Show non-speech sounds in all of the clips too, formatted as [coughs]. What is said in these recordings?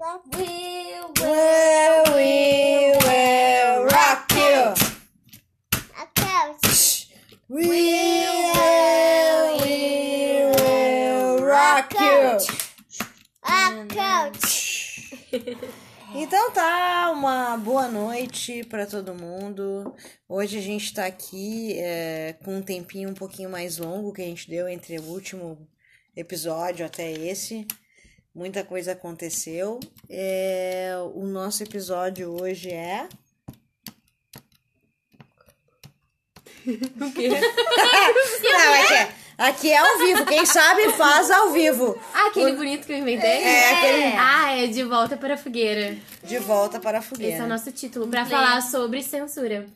We Well, we will rock you. We will, we will rock you. [laughs] Então tá, uma boa noite pra todo mundo. Hoje a gente tá aqui é, com um tempinho um pouquinho mais longo que a gente deu entre o último episódio até esse. Muita coisa aconteceu. É, o nosso episódio hoje é. [laughs] O quê? [laughs] Não, é que é- aqui é ao vivo. Quem sabe faz ao vivo. Ah, aquele bonito que eu inventei? É, aquele- Ah, é De Volta para a Fogueira. De volta para a Esse é fogueira. o nosso título, pra falar sobre censura.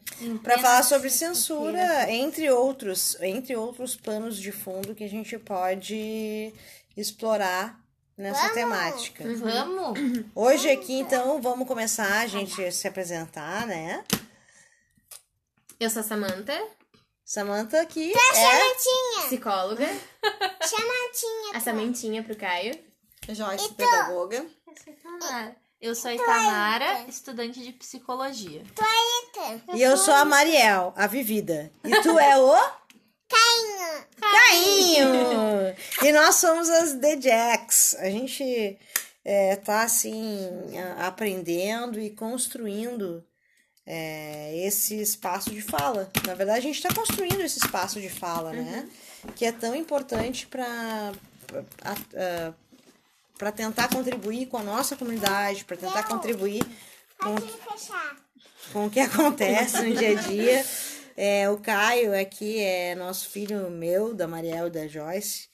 Para falar sobre censura, entre outros, entre outros panos de fundo que a gente pode explorar nessa temática. Vamos? Hoje aqui, então, vamos começar a gente se apresentar, né? Eu sou a Samantha, Samantha aqui é psicóloga. [laughs] A Samantinha pro Caio. Joyce, pedagoga. Eu sou a Itamara, estudante de psicologia. e eu sou a Mariel, a vivida. E tu é o Cainho. E nós somos as The Jacks. A gente é, tá assim aprendendo e construindo é, esse espaço de fala. Na verdade, a gente está construindo esse espaço de fala, né? Que é tão importante para para tentar contribuir com a nossa comunidade, para tentar contribuir com, com o que acontece no dia a dia. [laughs] É, o Caio aqui é nosso filho meu, da Mariel e da Joyce.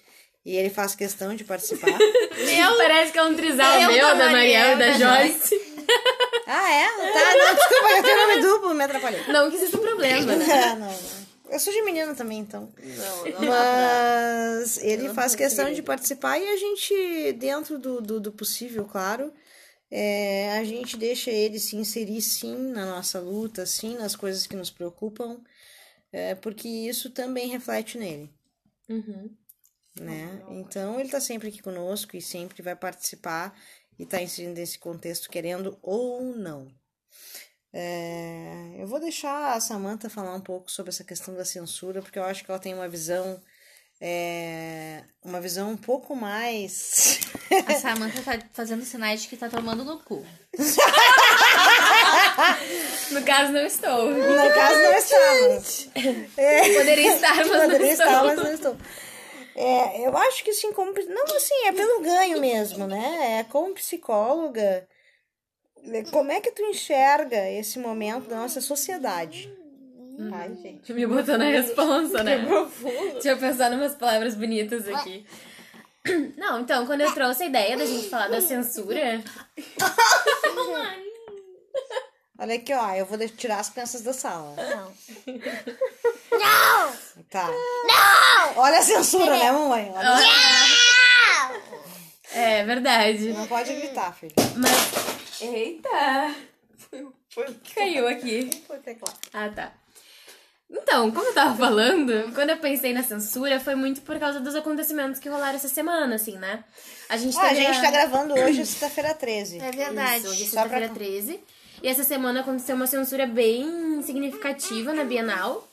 E ele faz questão de participar. [laughs] Meu! Parece que é um trisal Eu meu, da da Mariel e da, Mariel e da Joyce. [laughs] ah, é? Tá, não, desculpa, eu tenho nome duplo, me atrapalhei. Não que isso seja um problema, né? [laughs] É, não, não. Eu sou de menino também, então. Não, não. Mas ele não faz questão de participar e a gente, dentro do, do, do possível, claro, é, a gente deixa ele se inserir sim na nossa luta, sim nas coisas que nos preocupam, é, porque isso também reflete nele. Uhum. né? Então ele tá sempre aqui conosco e sempre vai participar e tá inserindo nesse contexto querendo ou não. É, eu vou deixar a Samantha falar um pouco sobre essa questão da censura, porque eu acho que ela tem uma visão é, uma visão um pouco mais [laughs] A Samantha tá fazendo sinais de que tá tomando no cu. [laughs] No caso, não estou. no caso não estamos. Poderia estar, mas não Poderia estou. estar, mas não estou. É, eu acho que sim, como. Não, assim, é pelo ganho mesmo, né? É como psicóloga. é, Como é que tu enxerga esse momento da nossa sociedade? Ai, gente. Me botou na responsa, né? Deixa eu pensar em umas palavras bonitas aqui. Não, então, quando eu trouxe a ideia da gente falar da censura. [laughs] Olha aqui, ó, eu vou tirar as crianças da sala. Não. Tá. Não! Olha a censura, né, mamãe? Olha- É verdade. Não pode gritar, filho. Mas. Eita! Foi, Caiu aqui. foi o teclado. Ah, tá. Então, como eu tava falando, quando eu pensei na censura, foi muito por causa dos acontecimentos que rolaram essa semana, assim, né? A gente Ah, a teve gente tá gravando hoje, sexta-feira 13. É verdade. Isso, hoje é Só pra- sexta-feira 13. E essa semana aconteceu uma censura bem significativa na Bienal.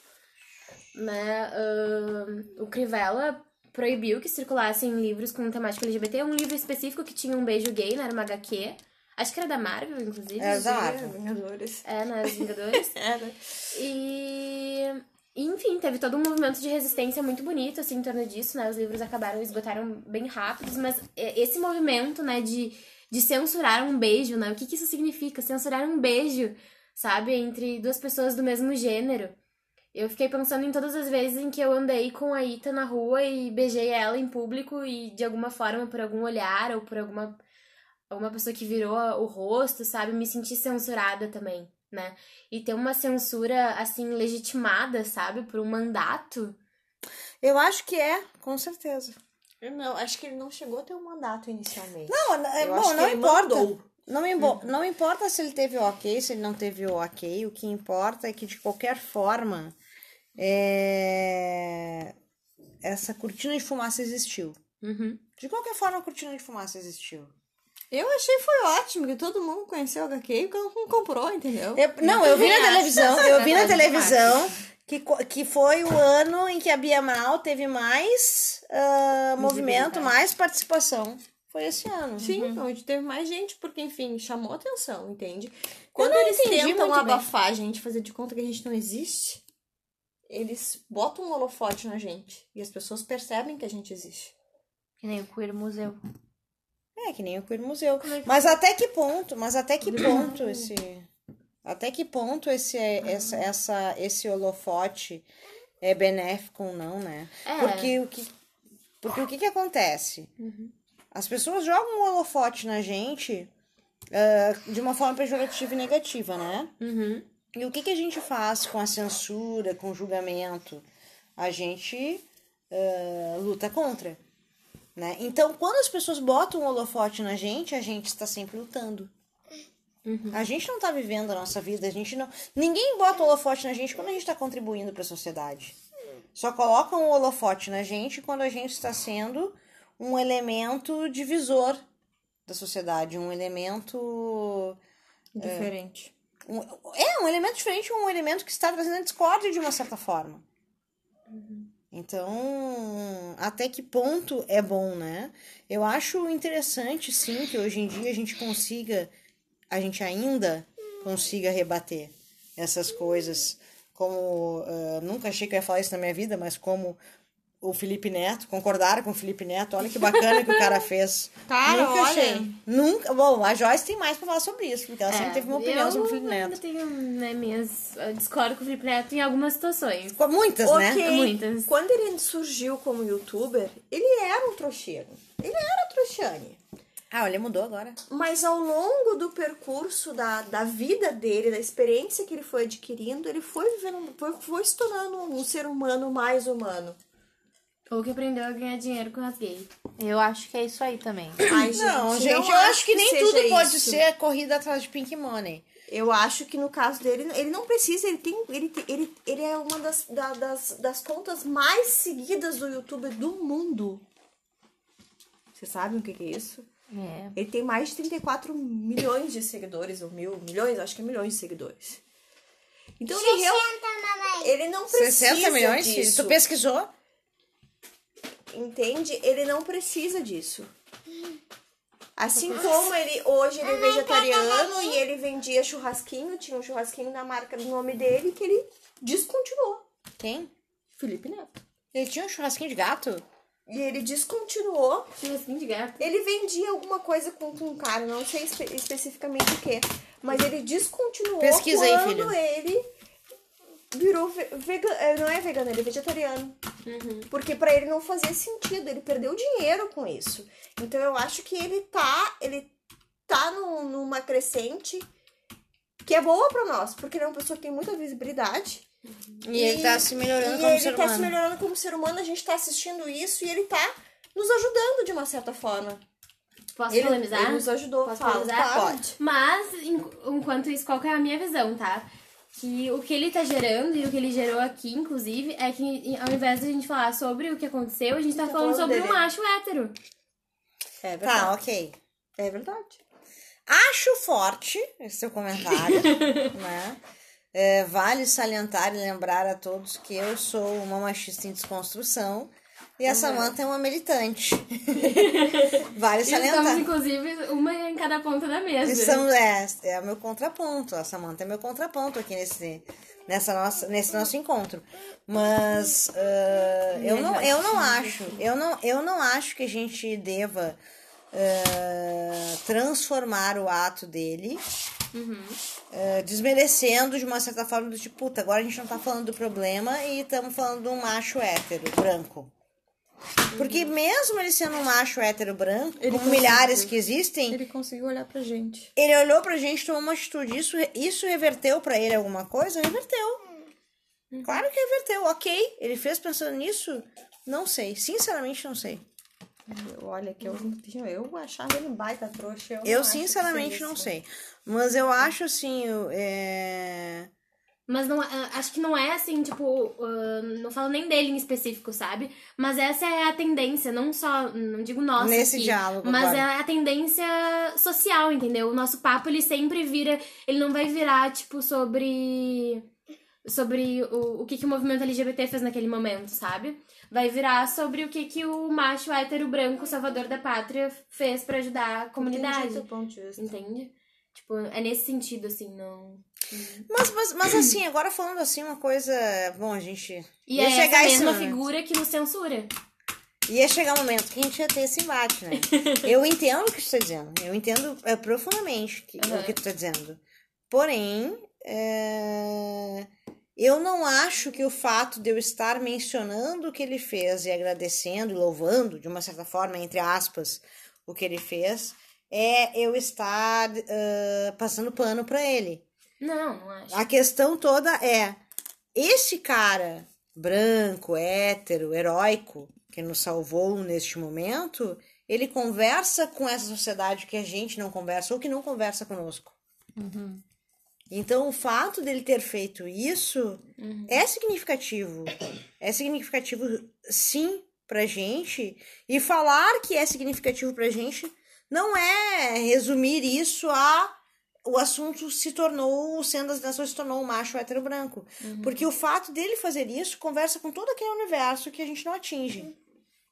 Né? Ahn, o Crivella proibiu que circulassem livros com temática LGBT. Um livro específico que tinha um beijo gay, né? Era uma HQ. Acho que era da Marvel, inclusive. É da Marvel. Vingadores. É, nas Vingadores. [laughs] Era. E, enfim, teve todo um movimento de resistência muito bonito, assim, em torno disso, né? Os livros acabaram, esgotaram bem rápidos, mas esse movimento, né, de, de censurar um beijo, né? O que que isso significa? Censurar um beijo, sabe? Entre duas pessoas do mesmo gênero. Eu fiquei pensando em todas as vezes em que eu andei com a Ita na rua e beijei ela em público e, de alguma forma, por algum olhar ou por alguma, alguma pessoa que virou o rosto, sabe? Me senti censurada também, né? E ter uma censura, assim, legitimada, sabe? Por um mandato. Eu acho que é, com certeza. Eu Não, acho que ele não chegou a ter um mandato inicialmente. Não, é, Eu bom, não importa. mandou. Não, imbo- não importa se ele teve o ok, se ele não teve o ok. O que importa é que, de qualquer forma, é, essa cortina de fumaça existiu. Uhum. De qualquer forma, a cortina de fumaça existiu. Eu achei foi ótimo, que todo mundo conheceu o HQ e comprou, entendeu? Eu- não, eu vi na televisão, eu vi na televisão que, que foi o ano em que a Bia Mal teve mais ah, movimento, mais participação. Foi esse ano. Sim, onde teve mais gente, porque, enfim, chamou atenção, entende? Quando eles tentam bem. abafar a gente, fazer de conta que a gente não existe, eles botam um holofote na gente. E as pessoas percebem que a gente existe. Que nem o Queer Museu. É, que nem o Queer Museu. Mas até que ponto, mas até que ponto esse... Até que ponto esse, essa, essa, esse holofote é benéfico ou não, né? É. Porque o que, porque o que que acontece? As pessoas jogam um holofote na gente ah, de uma forma pejorativa e negativa, né? Uhum. E o que, que a gente faz com a censura, com o julgamento? A gente ah, luta contra. Né? Então, quando as pessoas botam um holofote na gente, a gente está sempre lutando. A gente não está vivendo a nossa vida, a gente não. Ninguém bota um holofote na gente quando a gente está contribuindo para a sociedade. Só colocam um holofote na gente quando a gente está sendo um elemento divisor da sociedade, um elemento Diferente. um- é um elemento diferente, um elemento que está trazendo a discórdia de uma certa forma. Então, até que ponto é bom, né? Eu acho interessante, sim, que hoje em dia a gente consiga, a gente ainda consiga rebater essas coisas. Como, ah, nunca achei que eu ia falar isso na minha vida, mas como o Felipe Neto, concordaram com o Felipe Neto, olha que bacana que o cara fez. [laughs] Cara, nunca olha. achei. Nunca. Bom, a Joyce tem mais pra falar sobre isso, porque ela sempre É, teve uma opinião eu sobre o Felipe ainda Neto. tenho né, minhas. eu discordo com o Felipe Neto em algumas situações. Com Muitas, né? Ok, Muitas. quando ele surgiu como youtuber, ele era um trouxeiro. Ele era trouxane. Ah, ele mudou agora. Mas ao longo do percurso da, da vida dele, da experiência que ele foi adquirindo, ele foi vivendo, foi, foi se tornando um ser humano mais humano. Ou que aprendeu a ganhar dinheiro com as gays. Eu acho que é isso aí também. Ai, gente, não, gente, eu acho que, nem seja tudo pode isso. ser corrida atrás de Pink Money. Eu acho que no caso dele, ele não precisa, ele tem. Ele, ele, ele é uma das, da- das, das contas mais seguidas do YouTube do mundo. Vocês sabem o que, que é isso? É. Ele tem mais de 34 milhões de seguidores, ou mil, milhões, acho que é milhões de seguidores. Então ele, real- ele não precisa 60 milhões, disso. Tu pesquisou? Entende? Ele não precisa disso. Assim como ele hoje ele é vegetariano e ele vendia churrasquinho, tinha um churrasquinho na marca do nome dele que ele descontinuou. Quem? Felipe Neto. Ele tinha um churrasquinho de gato? E ele descontinuou. Churrasquinho de gato. Ele vendia alguma coisa com, com um cara, não sei espe- especificamente o que. Mas ele descontinuou Pesquisa aí, quando filho. ele virou vegano. Não é vegano, ele é vegetariano. Porque pra ele não fazia sentido, ele perdeu dinheiro com isso. Então eu acho que ele tá, ele tá num- numa crescente que é boa pra nós, porque ele é uma pessoa que tem muita visibilidade. E, ele tá se melhorando e como ele ser tá humano. se melhorando como ser humano, a gente tá assistindo isso e ele tá nos ajudando de uma certa forma. Posso Ele, polemizar? ele nos ajudou, Posso fala, polemizar? pode. Mas, en- enquanto isso, qual que é a minha visão, tá? Que o que ele tá gerando e o que ele gerou aqui, inclusive, é que ao invés de a gente falar sobre o que aconteceu, a gente tá, Tá falando falando sobre dele. um macho hétero. É verdade. Tá, ok. É verdade. Acho forte esse seu comentário, [laughs] né? É, vale salientar e lembrar a todos que eu sou uma machista em desconstrução e a Samantha é uma militante. [laughs] vale E estamos, salientar. inclusive, uma em cada ponta da mesa. Estamos, é, é o meu contraponto. A Samantha é meu contraponto aqui nesse, nessa nossa, nesse nosso encontro. Mas ah, eu, não, eu não acho. Eu não, eu não acho que a gente deva ah, transformar o ato dele. ah, desmerecendo de uma certa forma do tipo, puta, agora a gente não tá falando do problema e estamos falando de um macho hétero, branco. Porque mesmo ele sendo um macho hétero branco, como milhares que existem, Ele conseguiu olhar pra gente. ele olhou pra gente, tomou uma atitude. Isso, isso reverteu pra ele alguma coisa? Reverteu. Claro que reverteu. Ok. Ele fez pensando nisso? Não sei. Sinceramente, não sei. Olha, que eu, eu achava ele baita trouxa. Eu, não Eu, que sinceramente, não sei. Mas eu acho assim. É... Mas não, ah, acho que não é assim, tipo, ah, não falo nem dele em específico, sabe? Mas essa é a tendência, não só, não digo nossa Nesse aqui, diálogo mas agora. é a tendência social, entendeu? O nosso papo, ele sempre vira, ele não vai virar, tipo, sobre sobre o, o que, que o movimento LGBT fez naquele momento, sabe? Vai virar sobre o que, que o macho hétero branco salvador da pátria fez pra ajudar a comunidade. Entendi ponto de vista. Entende? Tipo, é nesse sentido, assim, não. Mas, mas, mas assim, agora falando assim, uma coisa. Bom, a gente. E ia é chegar essa mesma figura que nos censura. Ia chegar um momento que a gente ia ter esse embate, né? [laughs] Eu entendo o que tu tá dizendo. Eu entendo é, profundamente que- Aham. o que tu tá dizendo. Porém, é, eu não acho que o fato de eu estar mencionando o que ele fez e agradecendo e louvando, de uma certa forma, entre aspas, o que ele fez, é eu estar ah, passando pano pra ele. Não, não acho. A questão toda é: esse cara branco, hétero, heróico, que nos salvou neste momento, ele conversa com essa sociedade que a gente não conversa ou que não conversa conosco. Então, o fato dele ter feito isso é significativo. É significativo, sim, pra gente. E falar que é significativo pra gente não é resumir isso a o assunto se tornou, o Sendo das Nações se tornou um macho hétero branco. Porque o fato dele fazer isso conversa com todo aquele universo que a gente não atinge.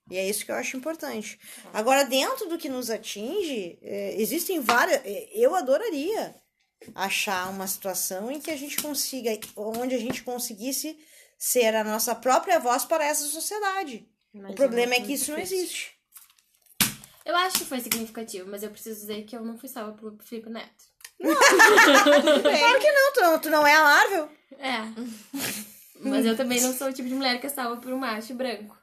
E é isso que eu acho importante. Agora, dentro do que nos atinge, eh, existem várias. eh, Eu adoraria achar uma situação em que a gente consiga, onde a gente conseguisse ser a nossa própria voz para essa sociedade. Mas o problema é muito que isso não existe. Eu acho que foi significativo, mas eu preciso dizer que eu não fui salva pelo Felipe Neto. Claro que não, tu não, tu não é a Marvel. É. Mas eu também não sou o tipo de mulher que é salva por um macho branco.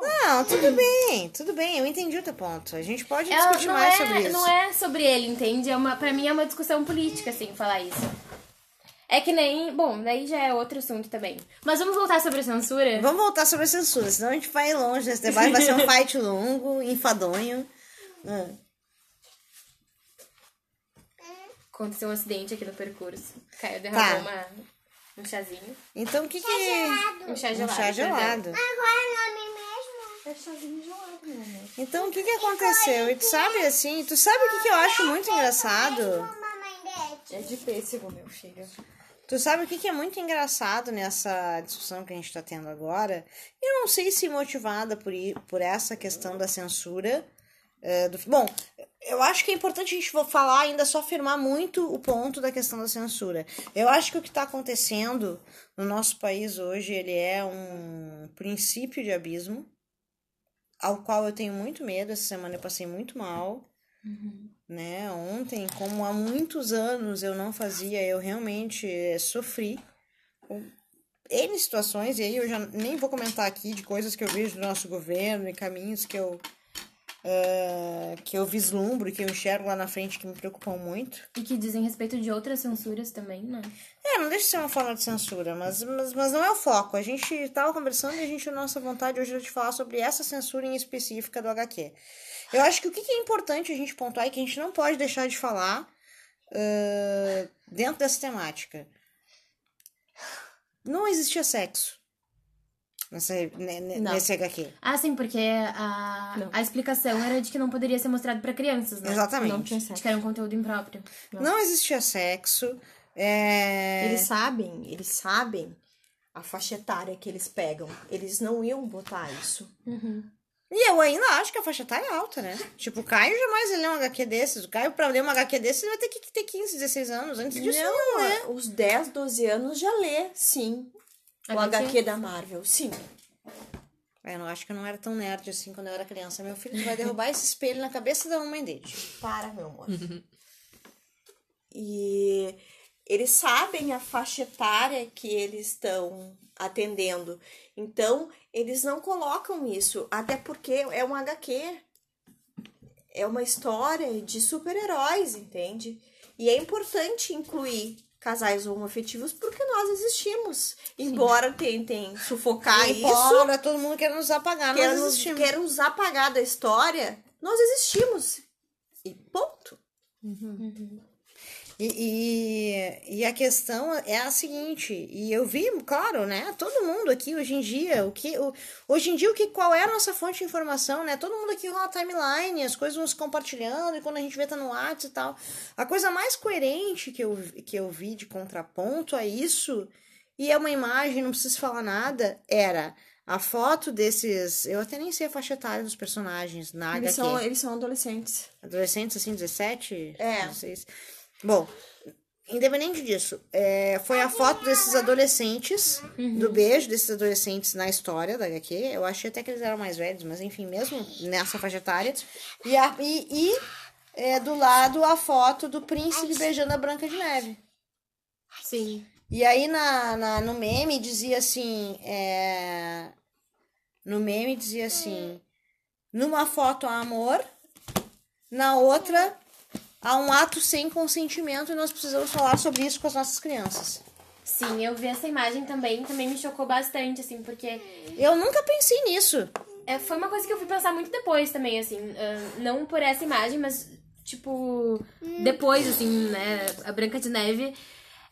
Não, tudo bem, tudo bem, eu entendi o teu ponto. A gente pode Ela discutir não mais é, sobre isso. Não é sobre ele, entende? É uma, pra mim é uma discussão política, assim, falar isso. É que nem. Bom, daí já é outro assunto também. Mas vamos voltar sobre a censura? Vamos voltar sobre a censura, senão a gente vai longe nesse debate, vai ser um [laughs] fight longo, enfadonho. Ah. Aconteceu um acidente aqui no percurso. Caio derramou Tá. uma, um chazinho. Então o que que... Um chá Um gelado. chá perdão. gelado. Agora o nome mesmo? É chazinho gelado, meu amor. Então o que que aconteceu? E tu sabe assim, tu sabe o que que eu acho muito engraçado? Mamãe Dete. É de pêssego, meu filho. Tu sabe o que, que é muito engraçado nessa discussão que a gente está tendo agora? Eu não sei se motivada por, por essa questão da censura. eh, do, bom, eu acho que é importante a gente falar, ainda só afirmar muito o ponto da questão da censura. Eu acho que o que está acontecendo no nosso país hoje, ele é um princípio de abismo, ao qual eu tenho muito medo. Essa semana eu passei muito mal né? Ontem, como há muitos anos eu não fazia, eu realmente eh, sofri N situações, e aí eu já nem vou comentar aqui de coisas que eu vejo do nosso governo e caminhos que eu eh, que eu vislumbro, que eu enxergo lá na frente que me preocupam muito. E que dizem respeito de outras censuras também, né? É, não deixa de ser uma forma de censura, mas, mas, mas não é o foco. A gente tava conversando e a gente, a nossa vontade hoje é de falar sobre essa censura em específica do HQ. Eu acho que o que é importante a gente pontuar e que a gente não pode deixar de falar ãh, dentro dessa temática. Não existia sexo nessa, ne- ne- Não. nesse HQ. Ah, sim, porque a, a explicação era de que não poderia ser mostrado pra crianças, né? Exatamente. Não tinha De sexo. que era um conteúdo impróprio. Não existia sexo. É... Eles sabem, eles sabem a faixa etária que eles pegam. Eles não iam botar isso. E eu ainda acho que a faixa etária é alta, né? Tipo, o Caio jamais ele lê um HQ desses. O Caio, pra ler um HQ desses, ele vai ter que ter 15, 16 anos. Antes disso, não, não, né? é, os 10, 12 anos já lê, sim. O HQ? Da Marvel, sim. É, eu não acho que eu não era tão nerd assim quando eu era criança. Meu filho vai derrubar esse espelho na cabeça da mamãe dele. Para, meu amor. e eles sabem a faixa etária que eles estão atendendo. Então, eles não colocam isso. Até porque é um HQ. É uma história de super-heróis, entende? E é importante incluir casais homoafetivos porque nós existimos. Embora tentem sufocar isso, Embora todo mundo quer nos apagar, queiram nós existimos. nos apagar da história, nós existimos. E ponto. E, e, e a questão é a seguinte, e eu vi, claro, né, todo mundo aqui hoje em dia, o que, o, hoje em dia o que, qual é a nossa fonte de informação, né, todo mundo aqui rola timeline, as coisas vão se compartilhando, e quando a gente vê tá no WhatsApp e tal, a coisa mais coerente que eu, que eu vi de contraponto a isso, e é uma imagem, não preciso falar nada, era a foto desses, eu até nem sei a faixa etária dos personagens na Eles HQ. são, eles são adolescentes. Adolescentes, assim, 17? É. 16. Bom, independente disso, é, foi a foto desses adolescentes, do beijo desses adolescentes na história da HQ. Eu achei até que eles eram mais velhos, mas enfim, mesmo nessa faixa etária. E, a- e, e, é, do lado a foto do príncipe beijando a Branca de Neve. Sim. E aí na, na, no meme dizia assim. é, No meme dizia assim. Numa foto há amor, na outra há um ato sem consentimento e nós precisamos falar sobre isso com as nossas crianças. Sim, eu vi essa imagem também, também me chocou bastante, assim, porque Eu nunca pensei nisso. é, foi uma coisa que eu fui pensar muito depois também, assim. ah, não por essa imagem, mas, tipo, depois, assim, né? A Branca de Neve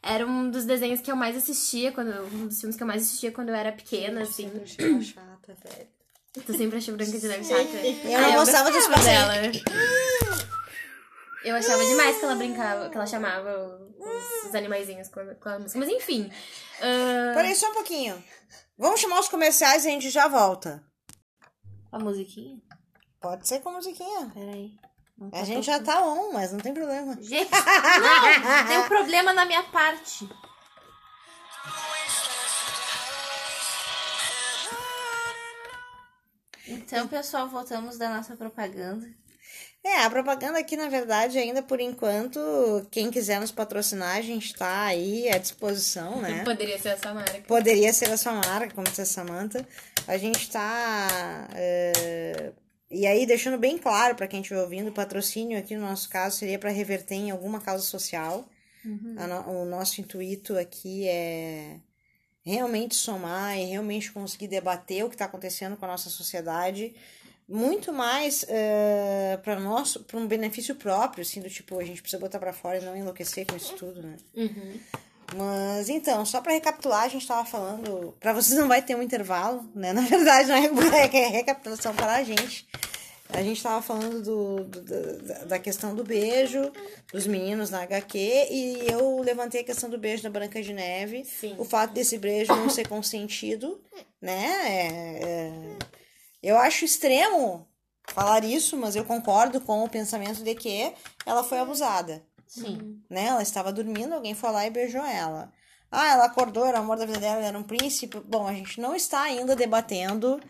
era um dos desenhos que eu mais assistia, quando, um dos filmes que eu mais assistia quando eu era pequena, assim. chata, velho. Tu sempre achou Branca de Neve chata? Eu não gostava dos gostava passarinhos. dela. Eu achava demais que ela brincava, que ela chamava os, os animaizinhos com a, com a música. Mas enfim. ah, Peraí, só um pouquinho. Vamos chamar os comerciais e a gente já volta. A musiquinha? Pode ser com musiquinha. Peraí. Tá A gente já tá on, mas não tem problema. Gente, [laughs] não! Tem um problema na minha parte. Então, pessoal, voltamos da nossa propaganda. É, a propaganda aqui, na verdade, ainda por enquanto, quem quiser nos patrocinar, a gente tá aí à disposição, né? [laughs] Poderia ser essa marca. Poderia ser a sua marca, como disse a Samantha. A gente tá. é, E aí, deixando bem claro para quem estiver ouvindo, o patrocínio aqui no nosso caso seria para reverter em alguma causa social. A no- O nosso intuito aqui é realmente somar e realmente conseguir debater o que está acontecendo com a nossa sociedade. Muito mais para nosso, para um benefício próprio, assim, do tipo, a gente precisa botar para fora e não enlouquecer com isso tudo, né? Mas então, só pra recapitular, a gente tava falando. Pra vocês não vai ter um intervalo, né? Na verdade, não é [laughs] é recapitulação para a gente. A gente tava falando do, do- da, da questão do beijo, dos meninos na HQ, e eu levantei a questão do beijo da Branca de Neve. Sim. O fato desse beijo não ser consentido, né? É- é- eu acho extremo falar isso, mas eu concordo com o pensamento de que ela foi abusada Sim. né? Ela estava dormindo, alguém foi lá e beijou ela. Ah, ela acordou, era o amor da vida dela, ele era um príncipe. Bom, a gente não está ainda debatendo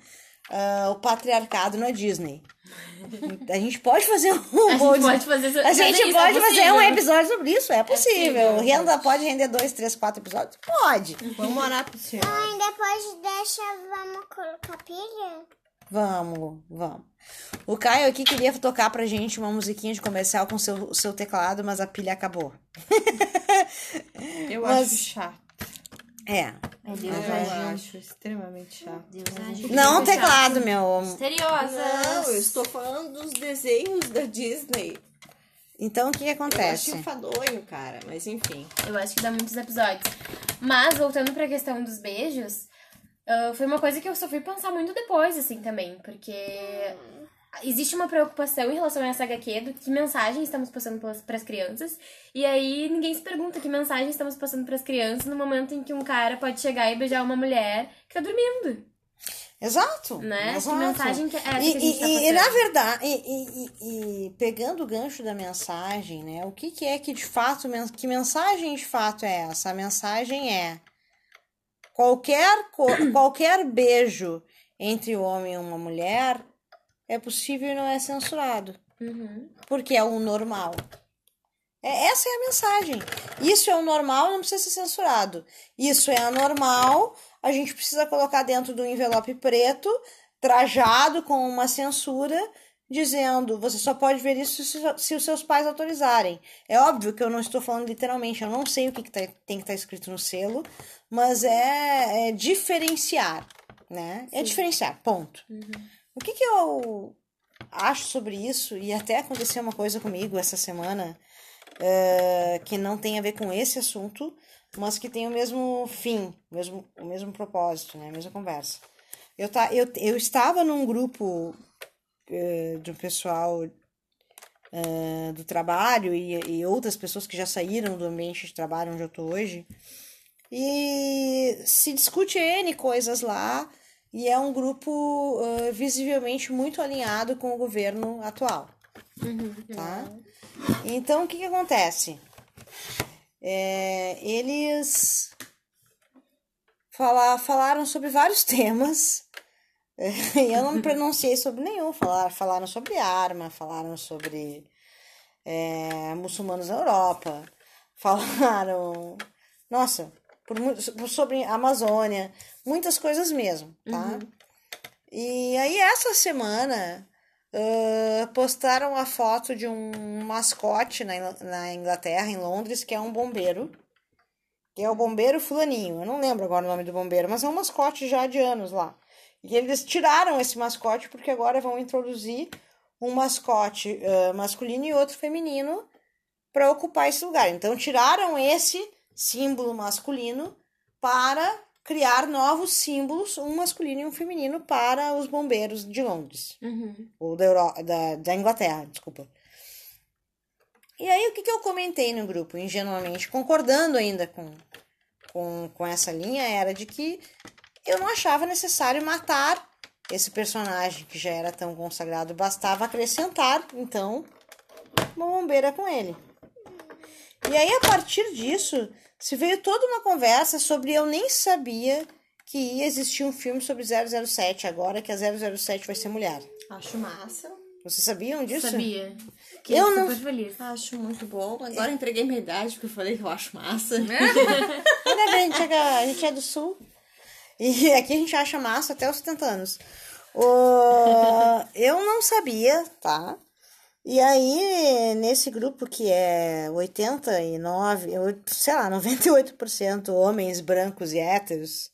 ah, o patriarcado na Disney. [laughs] A gente pode fazer um. A gente pode fazer A gente isso, é pode fazer possível. um episódio sobre isso, é possível. possível, Renda pode render dois, três, quatro episódios? Pode. Vamos orar pro senhor. Mãe, depois deixa, vamos colocar pilha? Vamos, vamos. O Caio aqui queria tocar pra gente uma musiquinha de comercial com seu, seu teclado, mas a pilha acabou. Eu Mas- acho chato. É. Meu Deus, Eu acho extremamente chato. Deus. Não o teclado, meu. Misteriosa. Não, eu estou falando dos desenhos da Disney. Então, o que, que Eu acho acontece? enfadonho, cara. Mas enfim. Eu acho que dá muitos episódios. Mas, voltando pra questão dos beijos, ah, foi uma coisa que eu só fui pensar muito depois, assim, também. Porque existe uma preocupação em relação a essa HQ do que mensagem estamos passando para as crianças. E aí ninguém se pergunta que mensagem estamos passando para as crianças no momento em que um cara pode chegar e beijar uma mulher que tá dormindo, Exato. né? exato. Que mensagem que é essa E, que a gente tá e- passando? e, na verdade, e, e- pegando o gancho da mensagem, né? O que, que é que de fato, que mensagem de fato é essa? A mensagem é qualquer, [coughs] qualquer beijo entre um homem e uma mulher é possível e não é censurado. Uhum. Porque é o normal. É, essa é a mensagem. Isso é o normal, não precisa ser censurado. Isso é anormal, a gente precisa colocar dentro do envelope preto, trajado com uma censura, dizendo: você só pode ver isso se, se os seus pais autorizarem. É óbvio que eu não estou falando literalmente, eu não sei o que, que tá- tem que estar escrito no selo, mas é, é diferenciar, né? É diferenciar, ponto. O que, que eu acho sobre isso, e até aconteceu uma coisa comigo essa semana, eh, que não tem a ver com esse assunto, mas que tem o mesmo fim, o mesmo, o mesmo propósito, né? A mesma conversa. Eu, tá, eu, eu estava num grupo de um pessoal eh, do trabalho e, e outras pessoas que já saíram do ambiente de trabalho onde eu tô hoje. E se discute N coisas lá, e é um grupo eh, visivelmente muito alinhado com o governo atual. Tá? Então, o que, que acontece? É, eles fala, falaram sobre vários [laughs] temas. [laughs] E eu não me pronunciei sobre nenhum. Falaram, falaram sobre arma, falaram sobre é, muçulmanos na Europa, falaram. Nossa, por, mu- sobre Amazônia, muitas coisas mesmo, tá? E aí, essa semana, ah, postaram a foto de um mascote na, na Inglaterra, em Londres, que é um bombeiro. Que é o bombeiro fulaninho. Eu não lembro agora o nome do bombeiro, mas é um mascote já de anos lá. E eles tiraram esse mascote porque agora vão introduzir um mascote ah, masculino e outro feminino para ocupar esse lugar. Então tiraram esse símbolo masculino para criar novos símbolos, um masculino e um feminino para os bombeiros de Londres. Ou da, Euro... da, da Inglaterra, desculpa. E aí, o que, que eu comentei no grupo, ingenuamente, concordando ainda com, com, com essa linha, era de que eu não achava necessário matar esse personagem que já era tão consagrado, bastava acrescentar, então, uma bombeira com ele. E aí, a partir disso, se veio toda uma conversa sobre eu nem sabia que ia existir um filme sobre 007 agora, que a 007 vai ser mulher. Acho massa. Vocês sabiam disso? Sabia. Que Eu super não- feliz. Acho muito bom. Agora entreguei minha idade, porque eu falei que eu acho massa. [laughs] Ainda bem, é, a gente é do sul. E [laughs] aqui a gente acha massa até os 70 anos. [laughs] Eu não sabia, tá? E aí, nesse grupo que é 89, ou, sei lá, 98% homens brancos e héteros,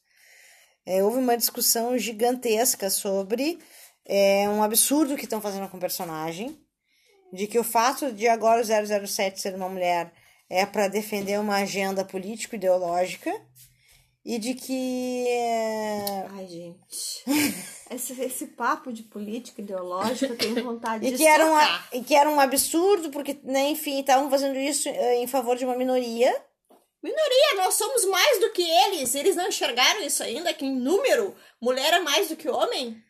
é, houve uma discussão gigantesca sobre é, um absurdo que estão fazendo com o personagem, de que o fato de agora o 007 ser uma mulher é para defender uma agenda político-ideológica e de que é, Ai, gente. Esse, esse papo de política ideológica eu tenho vontade [laughs] e de que era um, e que era um absurdo porque né, enfim estavam fazendo isso eh, em favor de uma minoria Minoria, nós somos mais do que eles. Eles não enxergaram isso ainda, que em número, mulher é mais do que homem?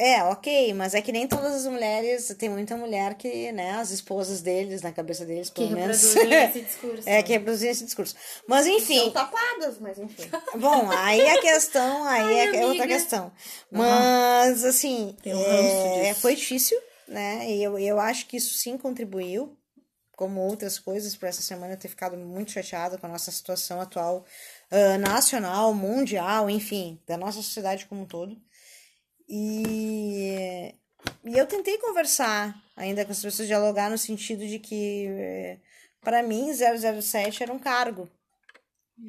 É, ok, mas é que nem todas as mulheres, tem muita mulher que, né, as esposas deles, na cabeça deles, Que pelo menos. reproduzem [laughs] esse discurso. é, que reproduzem esse discurso. Mas enfim, São tapadas, mas enfim. [laughs] bom, aí a questão, aí Ai, é, é outra questão. Mas, assim, Tem um é, foi difícil, né, e eu, eu acho que isso sim contribuiu, como outras coisas, para essa semana eu ter ficado muito chateada com a nossa situação atual, ah, nacional, mundial, enfim, da nossa sociedade como um todo. E, e eu tentei conversar ainda com as pessoas, dialogar no sentido de que, eh, para mim, 007 era um cargo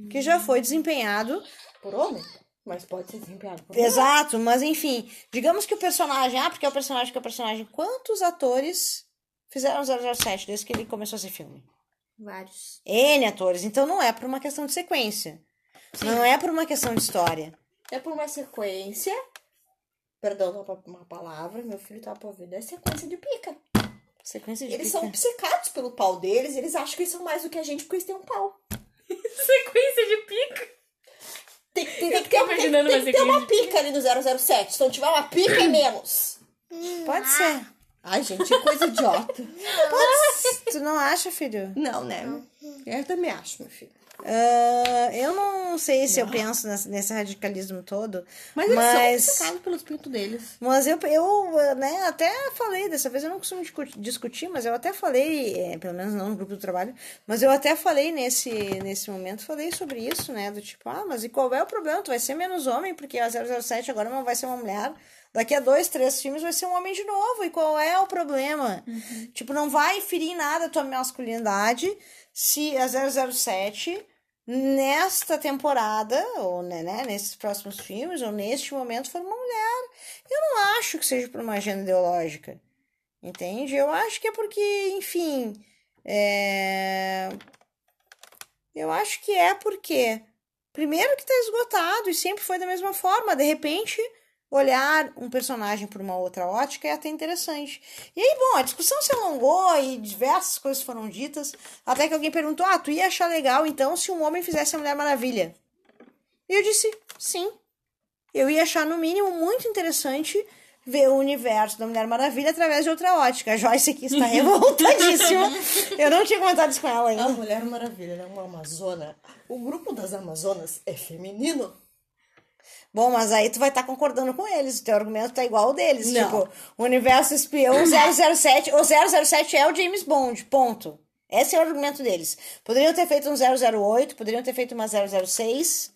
que já foi desempenhado. Por homem? Mas pode ser desempenhado por mulher. Exato, mas enfim, digamos que o personagem, ah, porque é o personagem que é o personagem. Quantos atores fizeram 007 desde que ele começou a ser filme? Vários. N atores, então não é por uma questão de sequência. Não é por uma questão de história. É por uma sequência. Perdão uma- uma palavra, meu filho tá pra ouvir. É sequência de pica. Sequência de Eles pica. são obcecados pelo pau deles, eles acham que eles são mais do que a gente porque eles têm um pau. [laughs] Sequência de pica. Tem, tem, tem que ter, tem, imaginando tem uma que ter uma pica ali no 007. Se não tiver uma pica, é menos. Pode ser. Ai, gente, que coisa idiota. Tu não acha, filho? Não, né? Eu também acho, meu filho. Ah, eu não sei se eu penso nesse, nesse radicalismo todo, Mas eles são mas, obcecados pelos pintos deles. mas eu, eu né, até falei, dessa vez eu não costumo discu- discutir, mas eu até falei, é, pelo menos não no grupo do trabalho, mas eu até falei nesse, nesse momento, falei sobre isso, né, do tipo, ah, mas e qual é o problema? Tu vai ser menos homem, porque a 007 agora não vai ser uma mulher, daqui a dois, três filmes vai ser um homem de novo, e qual é o problema? Tipo, não vai ferir em nada a tua masculinidade se a 007 nesta temporada, ou né, né, nesses próximos filmes, ou neste momento, for uma mulher. Eu não acho que seja por uma agenda ideológica. Entende? Eu acho que é porque, enfim, É... Eu acho que é porque, primeiro, que tá esgotado e sempre foi da mesma forma. De repente, olhar um personagem por uma outra ótica é até interessante. E aí, bom, a discussão se alongou e diversas coisas foram ditas. Até que alguém perguntou: Ah, tu ia achar legal então se um homem fizesse a Mulher Maravilha? E eu disse: Sim. Eu ia achar, no mínimo, muito interessante ver o universo da Mulher Maravilha através de outra ótica. A Joyce aqui está [laughs] revoltadíssima. Eu não tinha comentado isso com ela A ainda. Mulher Maravilha é uma amazona. O grupo das Amazonas é feminino. Bom, mas aí tu vai estar concordando com eles. O teu argumento tá igual ao deles. Não. Tipo, o universo espião 007. O 007 é o James Bond. Ponto. Esse é o argumento deles. Poderiam ter feito um 008, poderiam ter feito uma 006.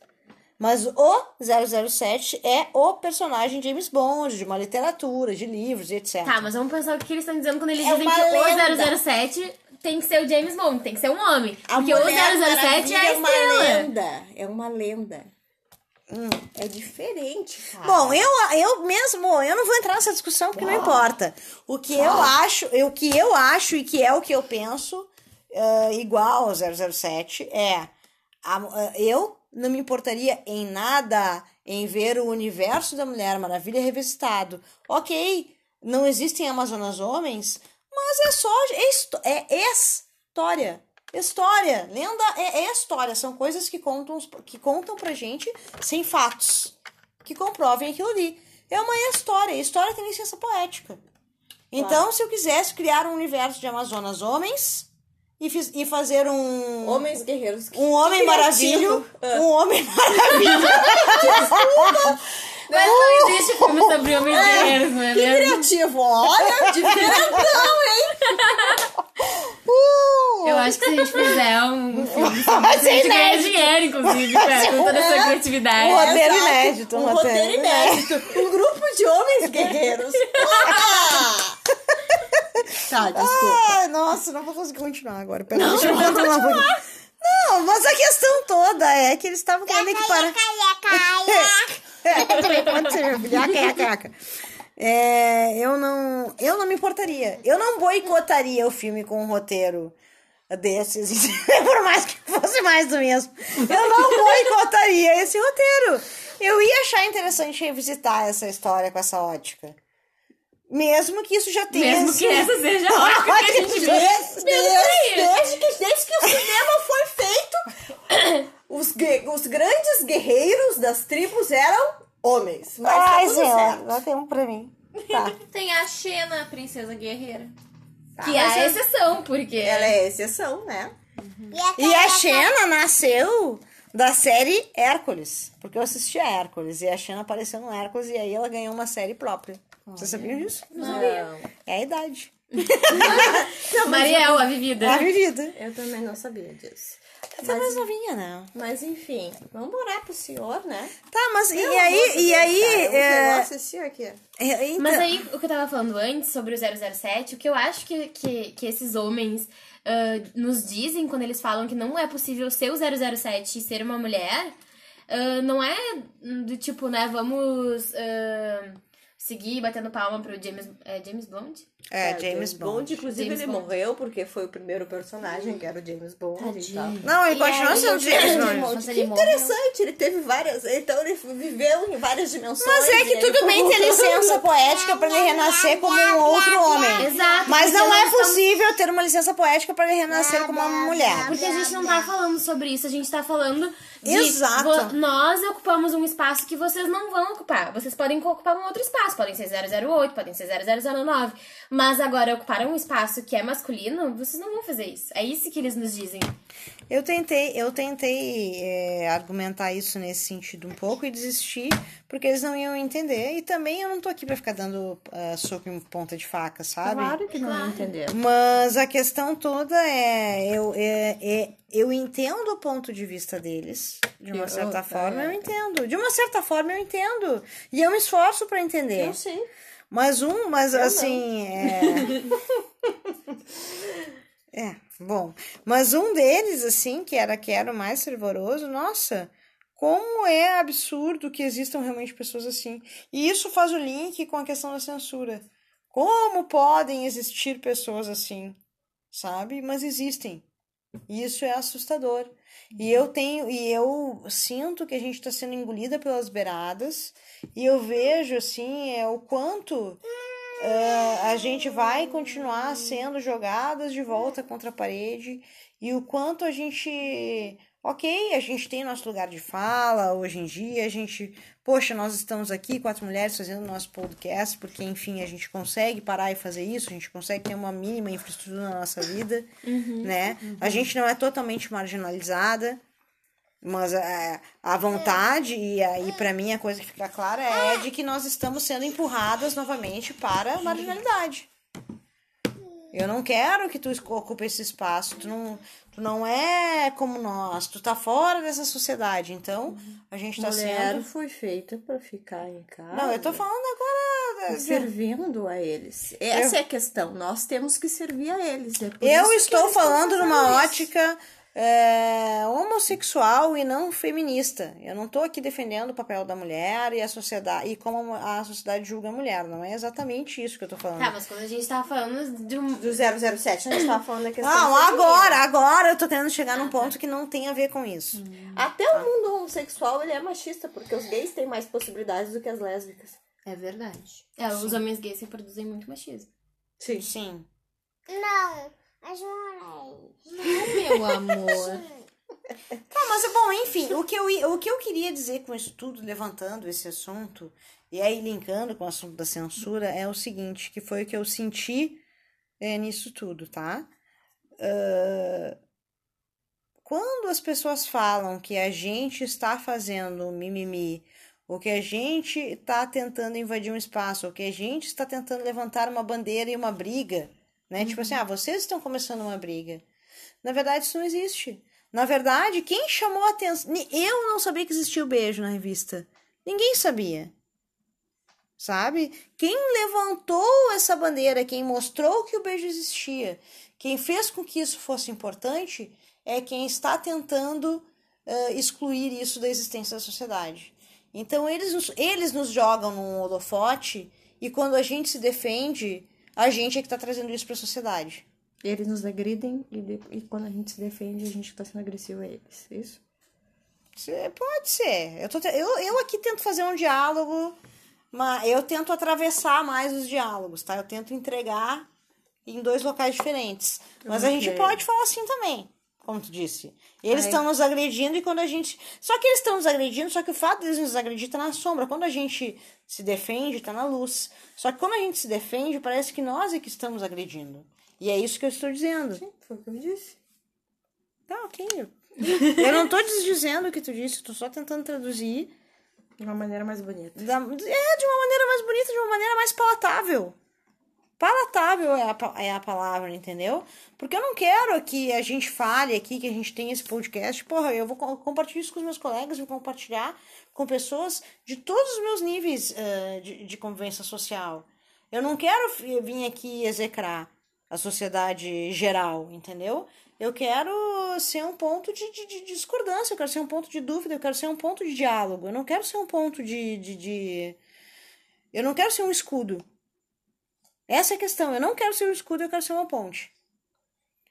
Mas o 007 é o personagem James Bond, de uma literatura, de livros e etc. Tá, mas vamos pensar o que eles estão dizendo quando eles É dizem que lenda. o 007 tem que ser o James Bond, tem que ser um homem. A porque o Mulher 007 é a Maravilha uma lenda. É uma lenda. É diferente, cara. Bom, eu, eu mesmo, eu não vou entrar nessa discussão porque não importa. O que eu acho, o que eu acho e que é o que eu penso, eh, igual ao 007, é a- eh, eu não me importaria em nada em ver o universo da Mulher Maravilha revisitado. Ok, não existem Amazonas homens, mas é só é, é história. História, lenda é, é história, são coisas que contam, que contam pra gente sem fatos que comprovem aquilo ali. É uma história. História tem licença poética. Então, se eu quisesse criar um universo de Amazonas homens e, fiz- e fazer um. Homens guerreiros. um homem maravilho. Ah. Um homem [laughs] maravilho. [laughs] Mas não existe filme sobre [laughs] homens guerreiros, não é Que mesmo? criativo, olha, diferentão, hein? Uh! [laughs] Eu acho que se a gente fizer um filme [laughs] sobre Vai ser a gente ganha inédito. dinheiro, inclusive, cara, com toda essa criatividade. Um roteiro Exato. inédito. Um roteiro inédito. Um grupo de homens guerreiros. Ah! tá, desculpa. Ai, nossa, não vou conseguir continuar agora. Pera, deixa eu controlar um pouquinho. Não, mas a questão toda é que eles estavam querendo equiparar. É, filho. Aca, aca, aca. É, eu não, eu não me importaria. Eu não boicotaria o filme com um roteiro desses, [laughs] por mais que fosse mais do mesmo. Eu não boicotaria esse roteiro. Eu ia achar interessante revisitar essa história com essa ótica. Mesmo que isso já tenha Mesmo que essa seja a [laughs] ótica que a gente. Desde, desde, que, desde que o cinema foi feito, os, os grandes guerreiros das tribos eram homens. Mas tá Ai, tudo senhor, certo. dá tempo pra mim. Tá. [laughs] Tem a Xena, a princesa guerreira. Que é a exceção, porque... Ela é exceção, né? E a Xena nasceu da série Hércules. Porque eu assisti a Hércules. E a Xena apareceu no Hércules e aí ela ganhou uma série própria. Vocês sabiam disso? Não. É a idade. [laughs] Mariel, a vivida. A vivida. Eu também não sabia disso. Tá mais novinha, né? Mas enfim, vamos orar pro senhor, né? Tá, mas e, e aí, e aí. cara, é, negócio assim aqui. é, então- Mas aí, o que eu tava falando antes sobre o 007, o que eu acho que, que, que esses homens ah, nos dizem quando eles falam que não é possível ser o 007 e ser uma mulher, ah, não é do tipo, né, vamos ah, seguir batendo palma pro James, é, James Bond? É, James Bond. Inclusive, James ele Bond. morreu porque foi o primeiro personagem, que era o James Bond e tal. Não, ele E continua sendo James Bond. Que ele morreu. interessante, ele teve várias. Então ele viveu em várias dimensões. Mas é que tudo ele- bem ter licença [laughs] poética pra ele renascer como um outro homem. Exato. Mas não é estamos- possível ter uma licença poética pra ele renascer como uma mulher. Porque a gente não tá falando sobre isso, a gente tá falando de Exato. vo- nós ocupamos um espaço que vocês não vão ocupar. Vocês podem ocupar um outro espaço, podem ser 008, podem ser 0009, mas agora ocupar um espaço que é masculino, vocês não vão fazer isso. É isso que eles nos dizem. Eu tentei, eu tentei é, argumentar isso nesse sentido um pouco e desisti porque eles não iam entender. E também eu não tô aqui pra ficar dando ah, soco em ponta de faca, sabe? Claro que não entendeu. Mas a questão toda é eu, é, é- eu entendo o ponto de vista deles, de uma Eu- certa é. forma, eu entendo. De uma certa forma, eu entendo. E eu me esforço pra entender. Eu sei. Mas um, mas assim, é... [laughs] é, bom. Mas um deles, assim, que era que era o mais fervoroso, nossa, como é absurdo que existam realmente pessoas assim. E isso faz o link com a questão da censura. Como podem existir pessoas assim? sabe? Mas existem. E isso é assustador. E eu tenho, e eu sinto que a gente está sendo engolida pelas beiradas, e eu vejo assim é, o quanto eh, a gente vai continuar sendo jogadas de volta contra a parede, e o quanto a gente. Ok, a gente tem nosso lugar de fala hoje em dia, a gente. Poxa, nós estamos aqui, quatro mulheres, fazendo nosso podcast, porque, enfim, a gente consegue parar e fazer isso, a gente consegue ter uma mínima infraestrutura na nossa vida, né? A gente não é totalmente marginalizada, mas a, a vontade, e aí para mim a coisa que fica clara é de que nós estamos sendo empurradas novamente para a marginalidade. Eu não quero que tu ocupe esse espaço. Tu não, tu não é como nós. Tu tá fora dessa sociedade. Então, a gente tá Mulher sendo. foi feita pra ficar em casa. Não, eu tô falando agora. e servindo a eles. Essa é a questão. Nós temos que servir a eles. É Eu estou falando numa isso. ótica é, homossexual e não feminista. Eu não tô aqui defendendo o papel da mulher e a sociedade e como a sociedade julga a mulher. Não é exatamente isso que eu tô falando. Tá, mas quando a gente tava falando de um. Do 007, a gente tava falando da questão Não, feminina. agora, agora eu tô querendo chegar num ponto que não tem a ver com isso. Até o mundo homossexual, ele é machista, porque os gays têm mais possibilidades do que as lésbicas. É verdade. É, os homens gays reproduzem muito machismo. Sim. Sim. Não, mulheres. Meu amor. Tá, mas bom, enfim, o que, eu, o que eu queria dizer com isso tudo, levantando esse assunto, e aí linkando com o assunto da censura, é o seguinte, que foi o que eu senti é, nisso tudo, tá? Ah, quando as pessoas falam que a gente está fazendo mimimi, ou que a gente está tentando invadir um espaço, ou que a gente está tentando levantar uma bandeira e uma briga, né? Tipo assim, ah, vocês estão começando uma briga. Na verdade, isso não existe. Na verdade, quem chamou a atenção. Eu não sabia que existia o beijo na revista. Ninguém sabia. Sabe? Quem levantou essa bandeira, quem mostrou que o beijo existia, quem fez com que isso fosse importante, é quem está tentando eh, excluir isso da existência da sociedade. Então, eles nos, eles nos jogam num holofote e quando a gente se defende, a gente é que está trazendo isso para a sociedade. Eles nos agridem e, de- e quando a gente se defende, a gente tá sendo agressivo a eles. Isso? Cê- Pode ser. Eu, tô te- eu, eu aqui tento fazer um diálogo, mas eu tento atravessar mais os diálogos, tá? Eu tento entregar em dois locais diferentes. Mas a gente pode falar assim também, como tu disse. Eles estão nos agredindo e quando a gente. Só que eles estão nos agredindo, só que o fato deles nos agredir tá na sombra. Quando a gente se defende, tá na luz. Só que quando a gente se defende, parece que nós é que estamos agredindo. E é isso que eu estou dizendo. Sim, foi o que eu disse. Tá, ok. Eu não tô desdizendo o que tu disse, eu tô só tentando traduzir De uma maneira mais bonita. da, é, de uma maneira mais bonita, de uma maneira mais palatável. Palatável é a, é a palavra, entendeu? Porque eu não quero que a gente fale aqui, que a gente tem esse podcast. Porra, eu vou co- compartilhar isso com os meus colegas, vou compartilhar com pessoas de todos os meus níveis eh, de, de convivência social. Eu não quero vir aqui execrar a sociedade geral, entendeu? Eu quero ser um ponto de, de, de discordância, eu quero ser um ponto de dúvida, eu quero ser um ponto de diálogo. Eu não quero ser um ponto de, de, de... Eu não quero ser um escudo. Essa é a questão. Eu não quero ser um escudo, eu quero ser uma ponte.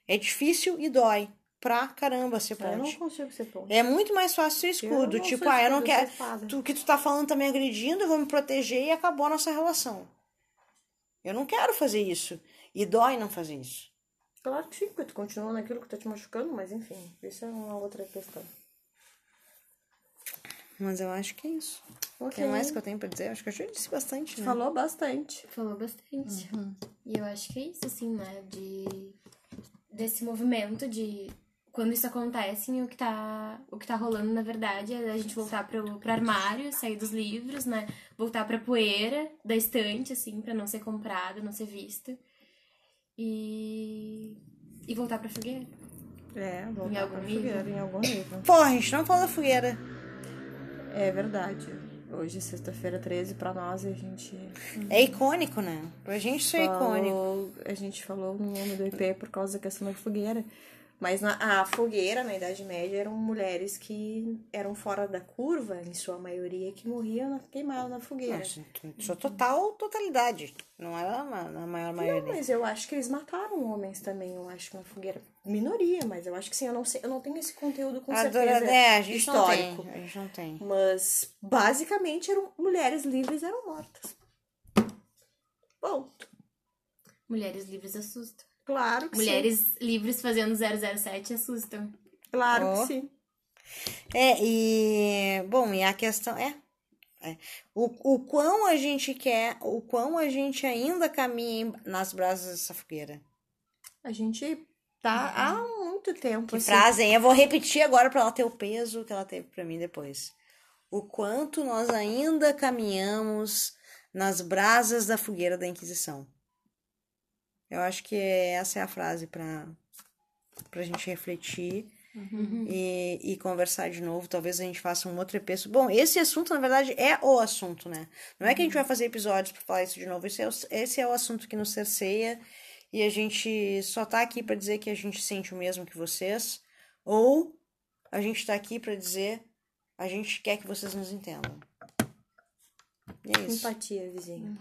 É difícil e dói pra caramba ser Eu não ponte. consigo ser ponte. É muito mais fácil ser escudo. tipo, ah, eu não quero. o que tu tá falando tá me agredindo, eu vou me proteger e acabou a nossa relação. Eu não quero fazer isso. E dói não fazer isso. Claro que sim, porque tu continua naquilo que tá te machucando, mas enfim, isso é uma outra questão. Mas eu acho que é isso. O que mais que eu tenho pra dizer? Acho que eu já disse bastante, né? Falou bastante. Falou bastante. E eu acho que é isso, assim, né? De, desse movimento de quando isso acontece e o que tá, o que tá rolando, na verdade, é a gente voltar pro, pro armário, sair dos livros, né? Voltar pra poeira da estante, assim, pra não ser comprada, não ser vista. E. E voltar pra fogueira. É, voltar Em algum pra nível? fogueira, em algum nível. Porra, a gente não falou da fogueira. É verdade. Hoje, sexta-feira 13, pra nós, a gente É icônico, né? Pra gente isso é icônico. a gente falou no nome do IP por causa da questão da fogueira. Mas na, a fogueira, na Idade Média, eram mulheres que eram fora da curva, em sua maioria, que morriam na- queimadas na fogueira. Nossa, é total totalidade. Não era na, maior Não, maioria. mas eu acho que eles mataram homens também, eu acho na fogueira. Minoria, mas eu acho que sim, eu não sei, eu não tenho esse conteúdo com A certeza é, a gente histórico. não tem. A gente não tem. Mas basicamente eram mulheres livres eram mortas. Bom, Mulheres livres assustam. claro que sim. Mulheres livres fazendo 007 assustam. Claro Ó. que sim. É, e. Bom, e a questão é. é, o, o quão a gente quer, o quão a gente ainda caminha em- nas brasas dessa fogueira. A gente tá há muito tempo Que assim. frase, hein? Eu vou repetir agora pra ela ter o peso que ela teve pra mim depois. O quanto nós ainda caminhamos nas brasas da fogueira da Inquisição. Eu acho que essa é a frase pra, pra gente refletir e, e conversar de novo. Talvez a gente faça um outro episódio. Bom, esse assunto, na verdade, é o assunto, né? Não é que a gente vai fazer episódios pra falar isso de novo. Esse é o, esse é o assunto que nos cerceia. E a gente só tá aqui pra dizer que a gente sente o mesmo que vocês. Ou a gente tá aqui pra dizer a gente quer que vocês nos entendam. E é isso. Empatia, vizinho.